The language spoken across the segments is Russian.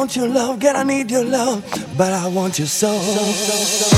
want your love, girl, I need your love, but I want you soul. so.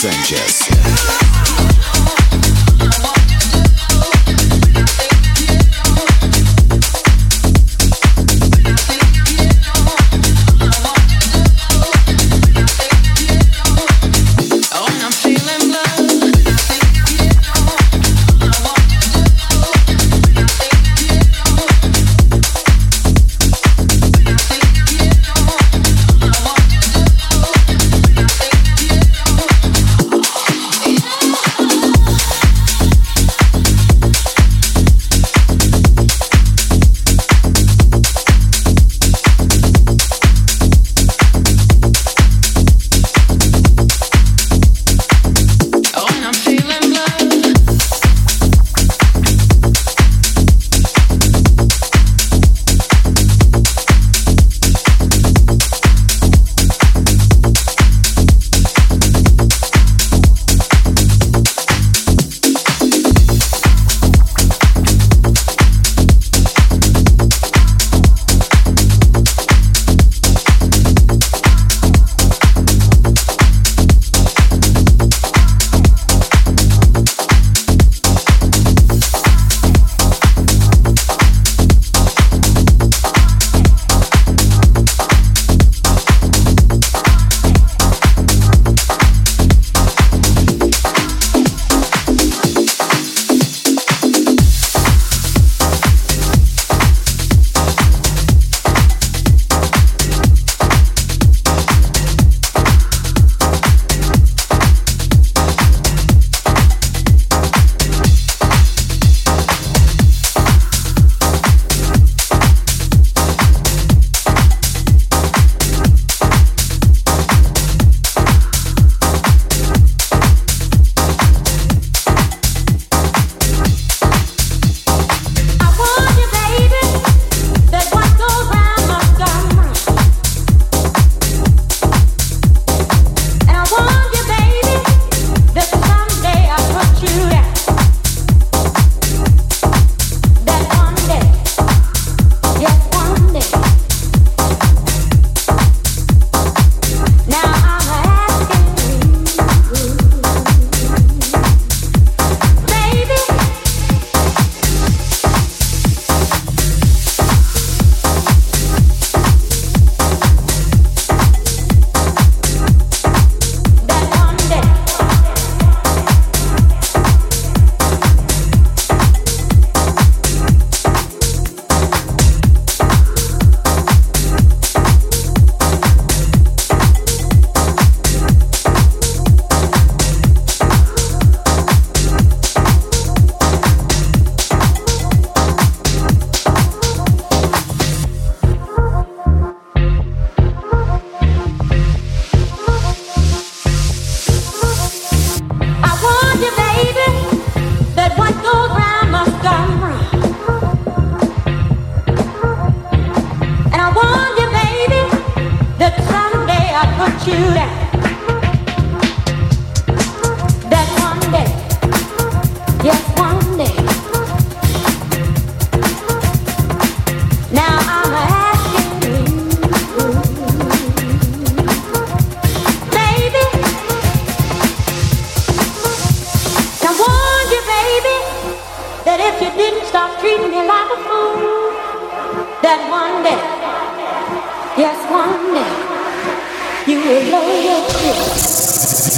Sanchez.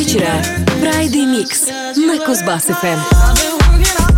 вечера Friday Mix на Кузбасс-ФМ.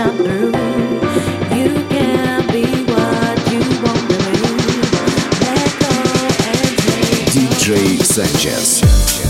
shine through. DJ Sanchez.